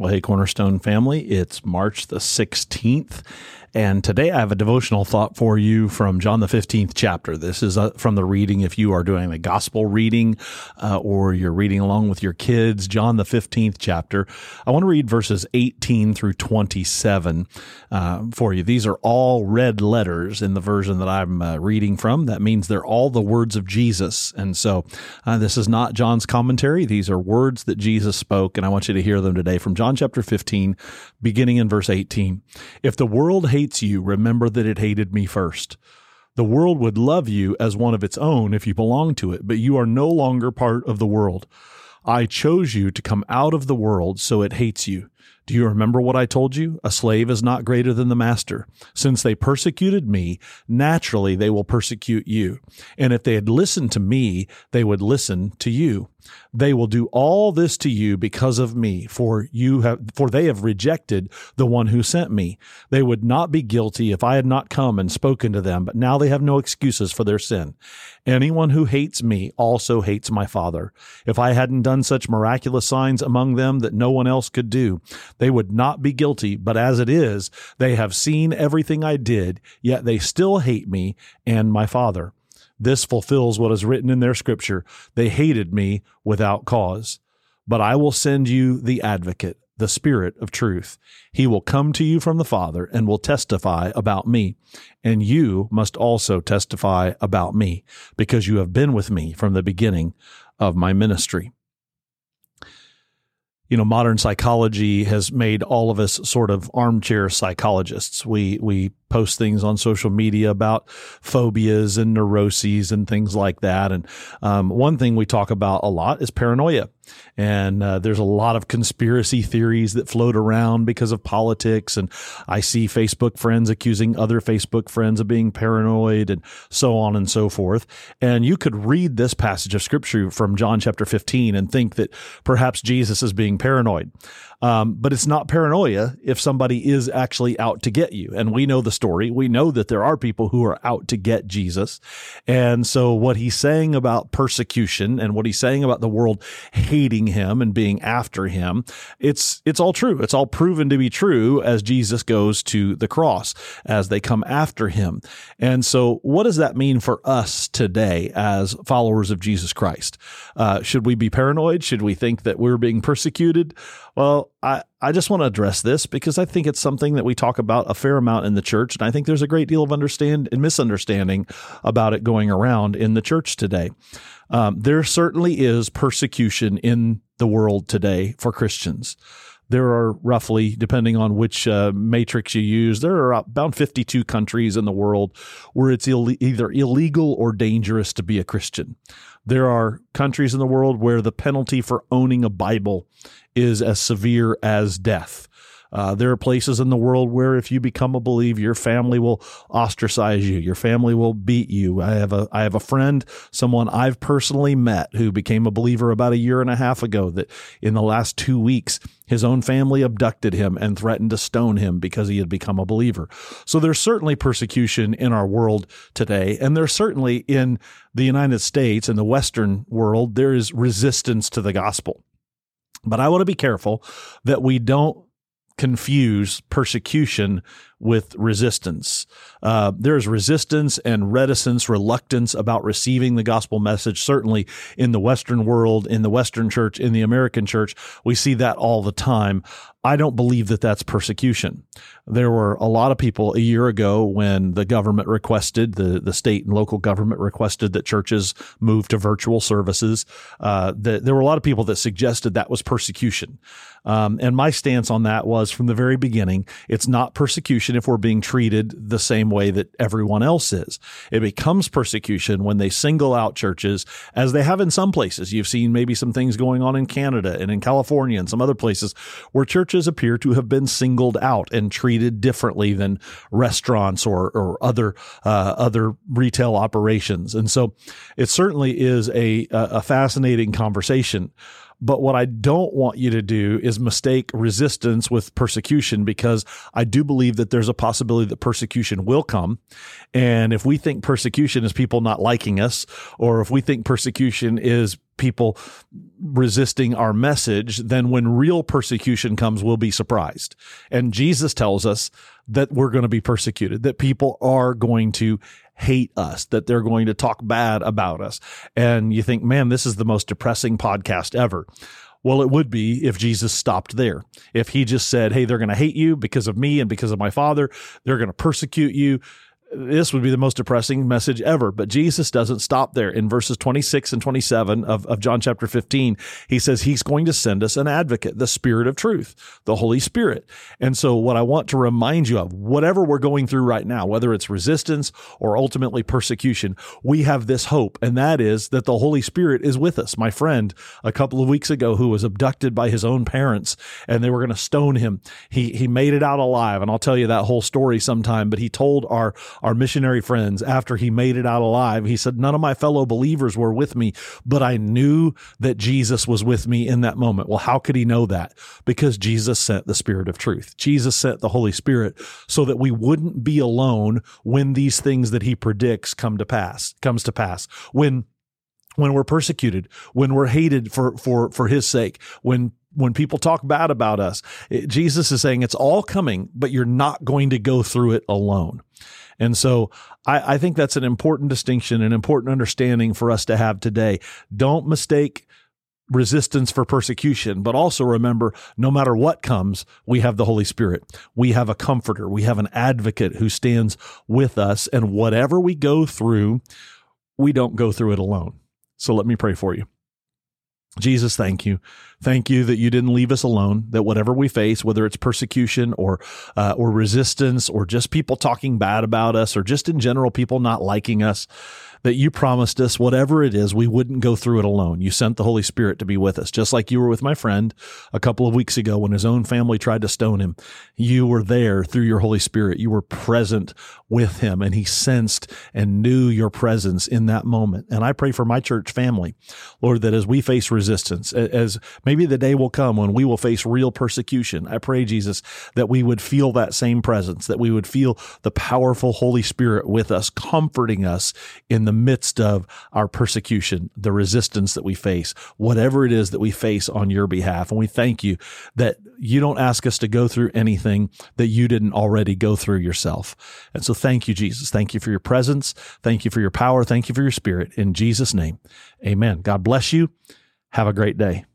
Well, hey, Cornerstone family, it's March the 16th, and today I have a devotional thought for you from John the 15th chapter. This is uh, from the reading if you are doing a gospel reading uh, or you're reading along with your kids, John the 15th chapter. I want to read verses 18 through 27 uh, for you. These are all red letters in the version that I'm uh, reading from. That means they're all the words of Jesus. And so uh, this is not John's commentary. These are words that Jesus spoke, and I want you to hear them today from John chapter 15, beginning in verse 18. If the world hates hates you, remember that it hated me first. The world would love you as one of its own if you belonged to it, but you are no longer part of the world. I chose you to come out of the world, so it hates you. Do you remember what I told you? A slave is not greater than the master. Since they persecuted me, naturally they will persecute you. And if they had listened to me, they would listen to you. They will do all this to you because of me, for you have, for they have rejected the one who sent me. They would not be guilty if I had not come and spoken to them, but now they have no excuses for their sin. Anyone who hates me also hates my Father. If I hadn't done such miraculous signs among them that no one else could do, they would not be guilty. But as it is, they have seen everything I did, yet they still hate me and my Father. This fulfills what is written in their scripture. They hated me without cause. But I will send you the advocate, the Spirit of truth. He will come to you from the Father and will testify about me. And you must also testify about me, because you have been with me from the beginning of my ministry you know, modern psychology has made all of us sort of armchair psychologists. We we post things on social media about phobias and neuroses and things like that. And um, one thing we talk about a lot is paranoia. And uh, there's a lot of conspiracy theories that float around because of politics. And I see Facebook friends accusing other Facebook friends of being paranoid and so on and so forth. And you could read this passage of scripture from John chapter 15 and think that perhaps Jesus is being paranoid. Um, but it's not paranoia if somebody is actually out to get you. And we know the story. We know that there are people who are out to get Jesus. And so what he's saying about persecution and what he's saying about the world hating him and being after him, it's, it's all true. It's all proven to be true as Jesus goes to the cross, as they come after him. And so what does that mean for us today as followers of Jesus Christ? Uh, should we be paranoid? Should we think that we're being persecuted? Well, I, I just want to address this because I think it's something that we talk about a fair amount in the church. And I think there's a great deal of understand and misunderstanding about it going around in the church today. Um, there certainly is persecution in the world today for Christians. There are roughly, depending on which uh, matrix you use, there are about 52 countries in the world where it's Ill- either illegal or dangerous to be a Christian. There are countries in the world where the penalty for owning a Bible is as severe as death. Uh, there are places in the world where if you become a believer, your family will ostracize you. Your family will beat you. I have a I have a friend, someone I've personally met who became a believer about a year and a half ago. That in the last two weeks, his own family abducted him and threatened to stone him because he had become a believer. So there's certainly persecution in our world today, and there's certainly in the United States and the Western world there is resistance to the gospel. But I want to be careful that we don't confuse persecution with resistance. Uh, there is resistance and reticence, reluctance about receiving the gospel message. Certainly in the Western world, in the Western church, in the American church, we see that all the time. I don't believe that that's persecution. There were a lot of people a year ago when the government requested, the, the state and local government requested that churches move to virtual services. Uh, the, there were a lot of people that suggested that was persecution. Um, and my stance on that was from the very beginning, it's not persecution persecution if we're being treated the same way that everyone else is. It becomes persecution when they single out churches, as they have in some places. You've seen maybe some things going on in Canada and in California and some other places where churches appear to have been singled out and treated differently than restaurants or, or other, uh, other retail operations. And so it certainly is a, a fascinating conversation. But what I don't want you to do is mistake resistance with persecution because I do believe that there's a possibility that persecution will come. And if we think persecution is people not liking us, or if we think persecution is people resisting our message, then when real persecution comes, we'll be surprised. And Jesus tells us that we're going to be persecuted, that people are going to hate us, that they're going to talk bad about us. And you think, man, this is the most depressing podcast ever. Well, it would be if Jesus stopped there. If he just said, Hey, they're going to hate you because of me and because of my father. They're going to persecute you this would be the most depressing message ever. But Jesus doesn't stop there. In verses 26 and 27 of, of John chapter 15, he says he's going to send us an advocate, the Spirit of truth, the Holy Spirit. And so, what I want to remind you of, whatever we're going through right now, whether it's resistance or ultimately persecution, we have this hope, and that is that the Holy Spirit is with us. My friend, a couple of weeks ago, who was abducted by his own parents and they were going to stone him, he, he made it out alive. And I'll tell you that whole story sometime, but he told our our missionary friends after he made it out alive. He said, None of my fellow believers were with me, but I knew that Jesus was with me in that moment. Well, how could he know that? Because Jesus sent the Spirit of truth. Jesus sent the Holy Spirit so that we wouldn't be alone when these things that he predicts come to pass, comes to pass. When when we're persecuted, when we're hated for for for his sake, when when people talk bad about us, it, Jesus is saying it's all coming, but you're not going to go through it alone. And so I, I think that's an important distinction, an important understanding for us to have today. Don't mistake resistance for persecution, but also remember no matter what comes, we have the Holy Spirit. We have a comforter. We have an advocate who stands with us. And whatever we go through, we don't go through it alone. So let me pray for you. Jesus, thank you. Thank you that you didn't leave us alone, that whatever we face, whether it's persecution or, uh, or resistance or just people talking bad about us or just in general people not liking us, that you promised us, whatever it is, we wouldn't go through it alone. You sent the Holy Spirit to be with us, just like you were with my friend a couple of weeks ago when his own family tried to stone him. You were there through your Holy Spirit. You were present with him and he sensed and knew your presence in that moment. And I pray for my church family, Lord, that as we face resistance, as maybe the day will come when we will face real persecution, I pray, Jesus, that we would feel that same presence, that we would feel the powerful Holy Spirit with us, comforting us in the the midst of our persecution, the resistance that we face, whatever it is that we face on your behalf. And we thank you that you don't ask us to go through anything that you didn't already go through yourself. And so thank you, Jesus. Thank you for your presence. Thank you for your power. Thank you for your spirit. In Jesus' name, amen. God bless you. Have a great day.